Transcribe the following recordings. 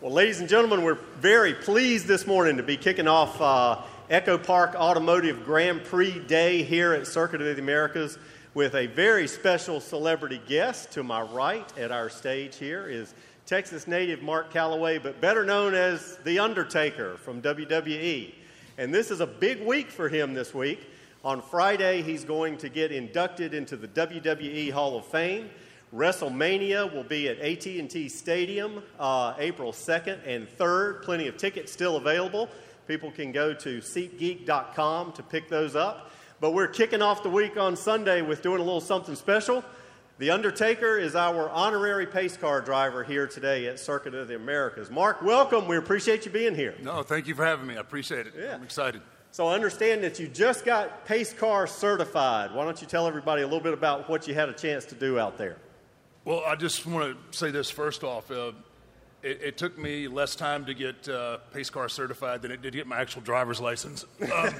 Well, ladies and gentlemen, we're very pleased this morning to be kicking off uh, EchoPark Automotive Grand Prix Day here at Circuit of the Americas with a very special celebrity guest. To my right at our stage here is Texas native Mark Calaway, but better known as The Undertaker from WWE. And this is a big week for him this week. On Friday, he's going to get inducted into the WWE Hall of Fame. WrestleMania will be at AT&T Stadium uh, April 2nd and 3rd. Plenty of tickets still available. People can go to SeatGeek.com to pick those up. But we're kicking off the week on Sunday with doing a little something special. The Undertaker is our honorary pace car driver here today at Circuit of the Americas. Mark, welcome. We appreciate you being here. No, thank you for having me. I appreciate it. Yeah. I'm excited. So I understand that you just got pace car certified. Why don't you tell everybody a little bit about what you had a chance to do out there? Well, I just want to say this first off. Uh, it, it, took me less time to get uh, pace car certified than it did to get my actual driver's license. Um,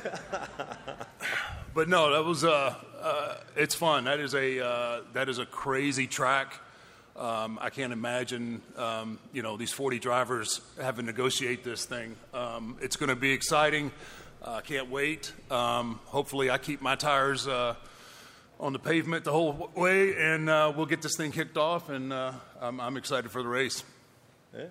but no, that was uh, uh, it's fun. That is a uh, that is a crazy track. Um, I can't imagine um, you know these 40 drivers having to negotiate this thing. Um, it's going to be exciting. I can't wait. Um, hopefully, I keep my tires uh, on the pavement the whole way, and uh, we'll get this thing kicked off. And I'm, I'm excited for the race. Yeah.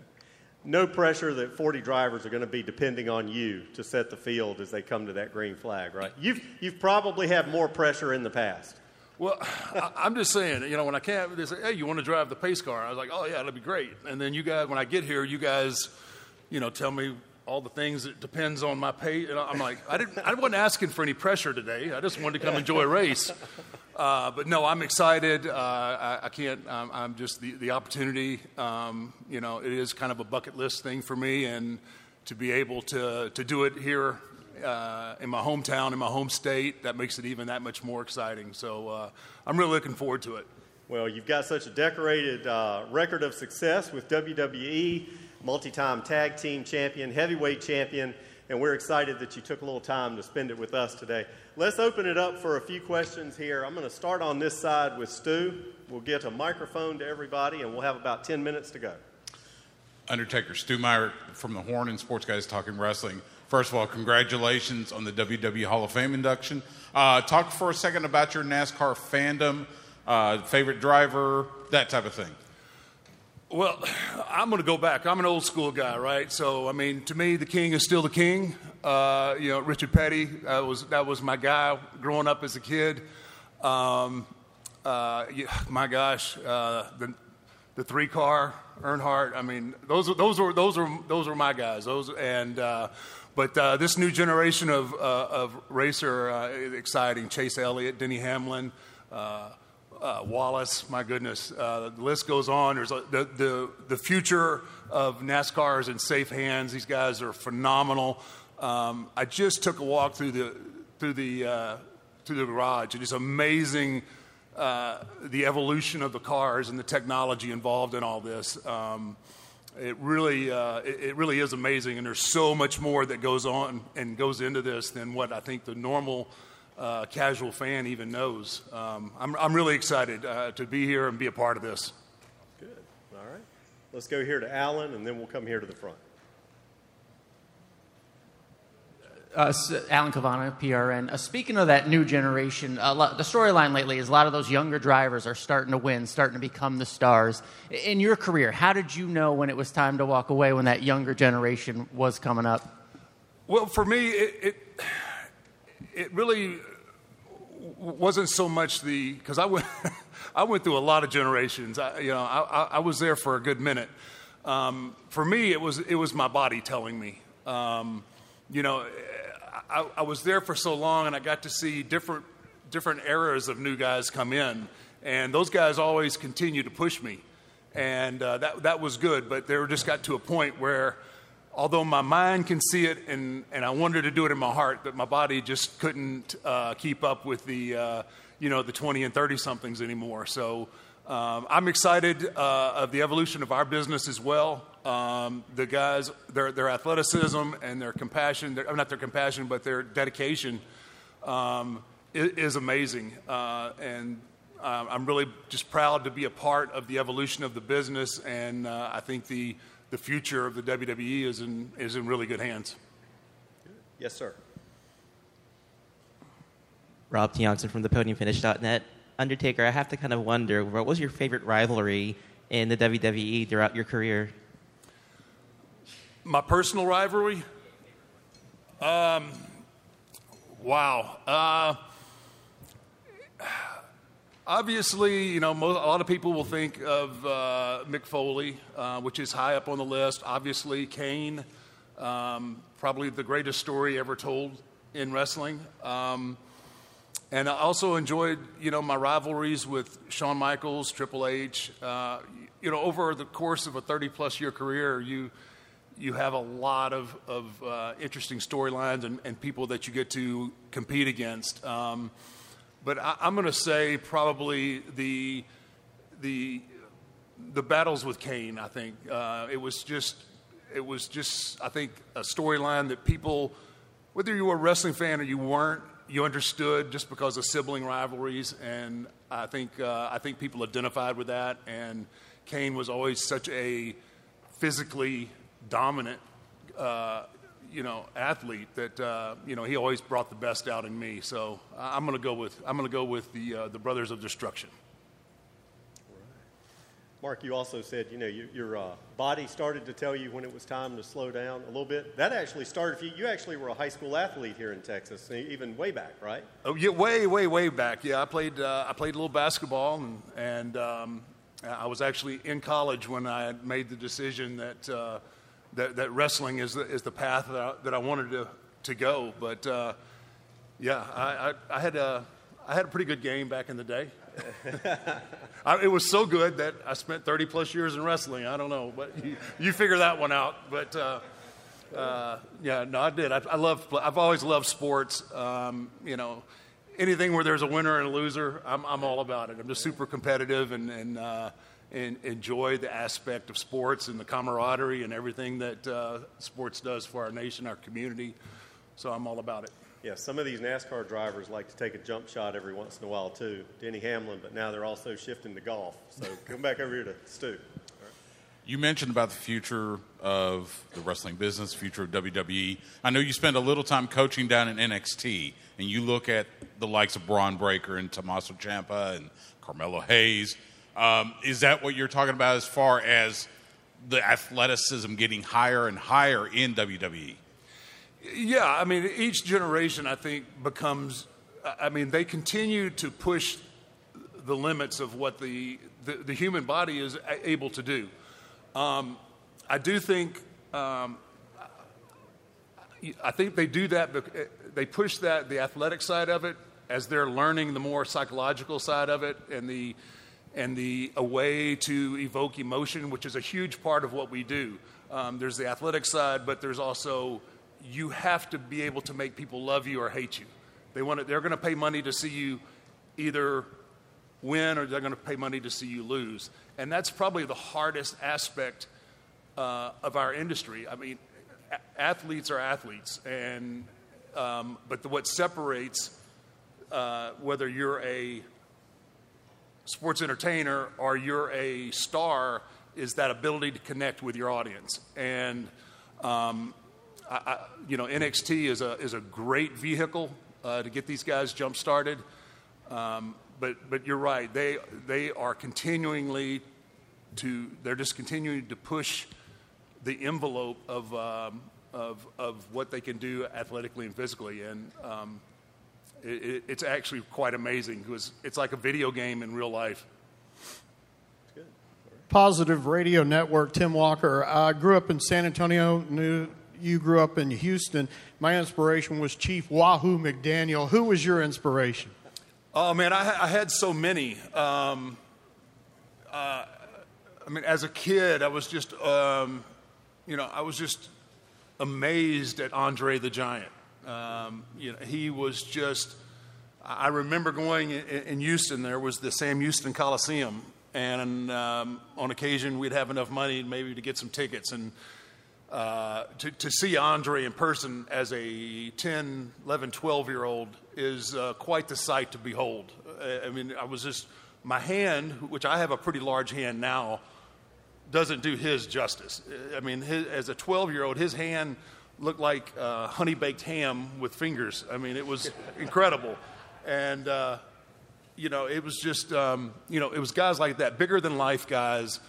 No pressure that 40 drivers are going to be depending on you to set the field as they come to that green flag, right? You've, you've probably had more pressure in the past. Well, I, am just saying, you know, when I can't, they say, hey, you want to drive the pace car? I was like, oh, yeah, that'd be great. And then you guys, when I get here, you guys, you know, tell me all the things that depends on my pay. And I'm like, I didn't, I wasn't asking for any pressure today. I just wanted to come enjoy a race. Uh, but no, I'm excited. Uh, I, I, can't. Um, I'm just the the opportunity. Um, you know, it is kind of a bucket list thing for me, and to be able to to do it here uh, in my hometown, in my home state, that makes it even that much more exciting. So uh, I'm really looking forward to it. Well, you've got such a decorated uh, record of success with WWE, multi-time tag team champion, heavyweight champion and we're excited that you took a little time to spend it with us today. Let's open it up for a few questions here. I'm going to start on this side with Stu. We'll get a microphone to everybody, and we'll have about 10 minutes to go. Undertaker, Stu Meyer from the Horn and Sports Guys Talking Wrestling. First of all, congratulations on the WWE Hall of Fame induction. Uh, talk for a second about your NASCAR fandom, uh, favorite driver, that type of thing. Well, I'm going to go back. I'm an old school guy, right? So, I mean, to me, the king is still the king. Uh, you know, Richard Petty uh, was that was my guy growing up as a kid. Um, uh, yeah, my gosh, uh, the the three car Earnhardt. I mean, those those are those are those are my guys. Those and. Uh, but uh, this new generation of, of racer, exciting. Chase Elliott, Denny Hamlin, uh, Wallace, my goodness, uh, the list goes on. There's a, the, the, the future of NASCAR is in safe hands. These guys are phenomenal. Um, I just took a walk through the, through the, uh, through the garage. It is amazing uh, the evolution of the cars and the technology involved in all this. Um, it really, uh, it, it, really is amazing, and there's so much more that goes on and goes into this than what I think the normal uh, casual fan even knows. Um, I'm, I'm really excited uh, to be here and be a part of this. Good. All right. Let's go here to Alan, and then we'll come here to the front. Uh, Alan Cavanna, PRN. Uh, speaking of that new generation, lot, the storyline lately is a lot of those younger drivers are starting to win, starting to become the stars. In your career, how did you know when it was time to walk away when that younger generation was coming up? Well, for me, it, it it really wasn't so much the because I went I went through a lot of generations. I, you know, I, I was there for a good minute. Um, for me, it was it was my body telling me. Um, you know, I, I, was there for so long, and I got to see different different eras of new guys come in, and those guys always continue to push me, and uh, that that was good. But they were just got to a point where although my mind can see it and, and I wanted to do it in my heart, but my body just couldn't uh, keep up with the, uh, you know, the 20 and 30 somethings anymore. So um, I'm excited uh, of the evolution of our business as well. Um, the guys, their, their athleticism and their compassion, their, not their compassion, but their dedication um, is, is, amazing. Uh, and uh, I'm really just proud to be a part of the evolution of the business. And uh, I think the the future of the WWE is in, is in really good hands. Yes, sir. Rob Tiongson from the podiumfinish.net. Undertaker, I have to kind of wonder, what was your favorite rivalry in the WWE throughout your career? My personal rivalry? Um, wow. Uh, obviously, you know, most, a lot of people will think of uh, Mick Foley, uh, which is high up on the list. Obviously, Kane, um, probably the greatest story ever told in wrestling. Um, and I also enjoyed, you know, my rivalries with Shawn Michaels, Triple H. Uh, you know, over the course of a 30-plus year career, you you have a lot of, of uh, interesting storylines and, and, people that you get to compete against. Um, but I, am going to say probably the the the battles with Kane. I think uh, it was just it was just I think a storyline that people, whether you were a wrestling fan or you weren't, you understood just because of sibling rivalries, and I think uh, I think people identified with that. And Kane was always such a physically dominant, uh, you know, athlete that uh, you know he always brought the best out in me. So I'm going to go with I'm going to go with the uh, the Brothers of Destruction. Mark, you also said, you know, you, your uh, body started to tell you when it was time to slow down a little bit. That actually started for you. You actually were a high school athlete here in Texas, even way back, right? Oh, yeah, way, way, way back. Yeah, I played, uh, I played a little basketball, and, and um, I was actually in college when I made the decision that, uh, that, that, wrestling is the, is the path that I, that I wanted to, to go. But uh, yeah, I, I, I, had a, I had a pretty good game back in the day. I, it was so good that I spent 30 plus years in wrestling. I don't know, but you, you figure that one out. But uh, uh, yeah, no, I did. I, I love. I've always loved sports. Um, you know, anything where there's a winner and a loser, I'm, I'm all about it. I'm just super competitive and and, uh, and enjoy the aspect of sports and the camaraderie and everything that uh, sports does for our nation, our community. So I'm all about it. Yeah, some of these NASCAR drivers like to take a jump shot every once in a while too. Denny Hamlin, but now they're also shifting to golf. So come back over here to Stu. You mentioned about the future of the wrestling business, future of WWE. I know you spend a little time coaching down in NXT, and you look at the likes of Bron Breakker and Tommaso Ciampa and Carmelo Hayes. Um, is that what you're talking about as far as the athleticism getting higher and higher in WWE? Yeah, I mean, each generation, I think, becomes, I mean, they continue to push the limits of what the, the, the human body is able to do. Um, I do think, um, I think they do that, they push that, the athletic side of it, as they're learning the more psychological side of it and the, and the a way to evoke emotion, which is a huge part of what we do. Um, there's the athletic side, but there's also you have to be able to make people love you or hate you. They want to, they're going to pay money to see you either win or they're going to pay money to see you lose. And that's probably the hardest aspect uh, of our industry. I mean, a- athletes are athletes, and um, but the, what separates uh, whether you're a sports entertainer or you're a star is that ability to connect with your audience. And um, I, I, you know, NXT is a, is a great vehicle uh, to get these guys jump started. Um, but, but you're right, they, they are continually to, they're just continuing to push the envelope of, um, of, of what they can do athletically and physically. And it, it's actually quite amazing because it's like a video game in real life. Positive Radio Network, Tim Walker. I grew up in San Antonio, knew you grew up in Houston. My inspiration was Chief Wahoo McDaniel. Who was your inspiration? Oh, man, I, I had so many. Um, uh, I mean, as a kid, I was just, um, you know, I was just amazed at Andre the Giant. Um, you know, he was just. I remember going in, Houston. There was the Sam Houston Coliseum, and um, on occasion we'd have enough money maybe to get some tickets, and uh, to, to see Andre in person as a 10, 11, 12 year old is uh, quite the sight to behold. Uh, I mean, I was just, my hand, which I have a pretty large hand now, doesn't do his justice. I mean, his, as a 12 year old, his hand looked like uh, honey baked ham with fingers. I mean, it was incredible. And, uh, you know, it was just, um, you know, it was guys like that, bigger than life guys,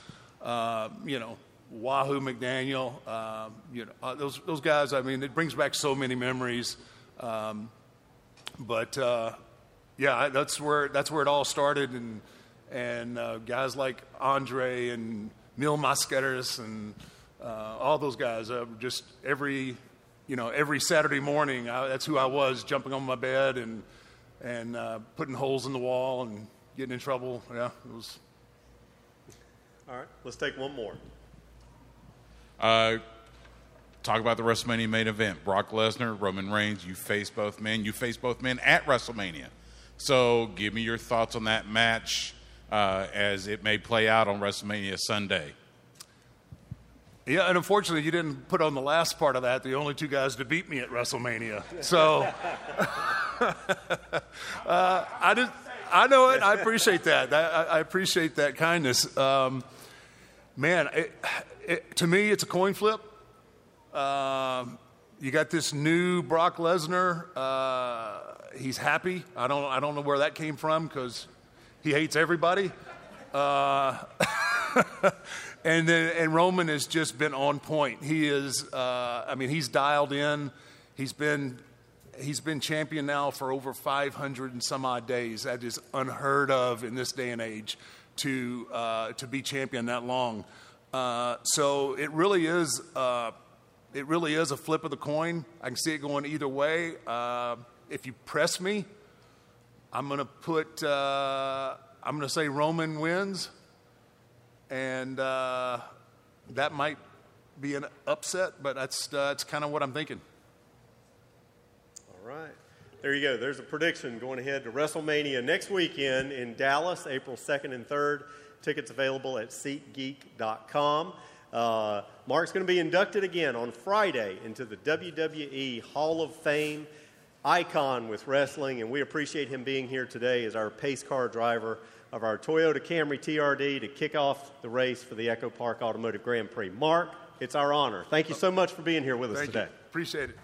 uh, you know, Wahoo McDaniel, uh, you know, uh, those, those guys, I mean, it brings back so many memories. Um, but, uh, yeah, that's where, that's where it all started. And, and uh, guys like Andre and Mil Mascaras and uh, all those guys, uh, just every, you know, every Saturday morning, I, that's who I was, jumping on my bed and, and uh, putting holes in the wall and getting in trouble. Yeah, it was. All right, let's take one more. Uh, talk about the WrestleMania main event. Brock Lesnar, Roman Reigns. You face both men. You face both men at WrestleMania. So, give me your thoughts on that match uh, as it may play out on WrestleMania Sunday. Yeah, and unfortunately, you didn't put on the last part of that. The only two guys to beat me at WrestleMania. So, uh, I just, I know it. I appreciate that. I, I appreciate that kindness. Um, man, it, it, to me, it's a coin flip. Um, you got this new Brock Lesnar. Uh, he's happy. I don't, I don't know where that came from because he hates everybody. And then, and Roman has just been on point. He is, uh, I mean, he's dialed in. He's been, he's been champion now for over 500 and some odd days. That is unheard of in this day and age to uh, to be champion that long. Uh, so it really is, uh, it really is a flip of the coin. I can see it going either way. Uh, if you press me, I'm to put, uh, I'm going to say Roman wins and uh, that might be an upset, but that's uh, that's kind of what I'm thinking. All right. There you go. There's a prediction going ahead to WrestleMania next weekend in Dallas, April 2nd and 3rd. Tickets available at SeatGeek.com. Uh, Mark's going to be inducted again on Friday into the WWE Hall of Fame icon with wrestling, and we appreciate him being here today as our pace car driver of our Toyota Camry TRD to kick off the race for the EchoPark Automotive Grand Prix. Mark, it's our honor. Thank you so much for being here with us Thank today. you. Appreciate it.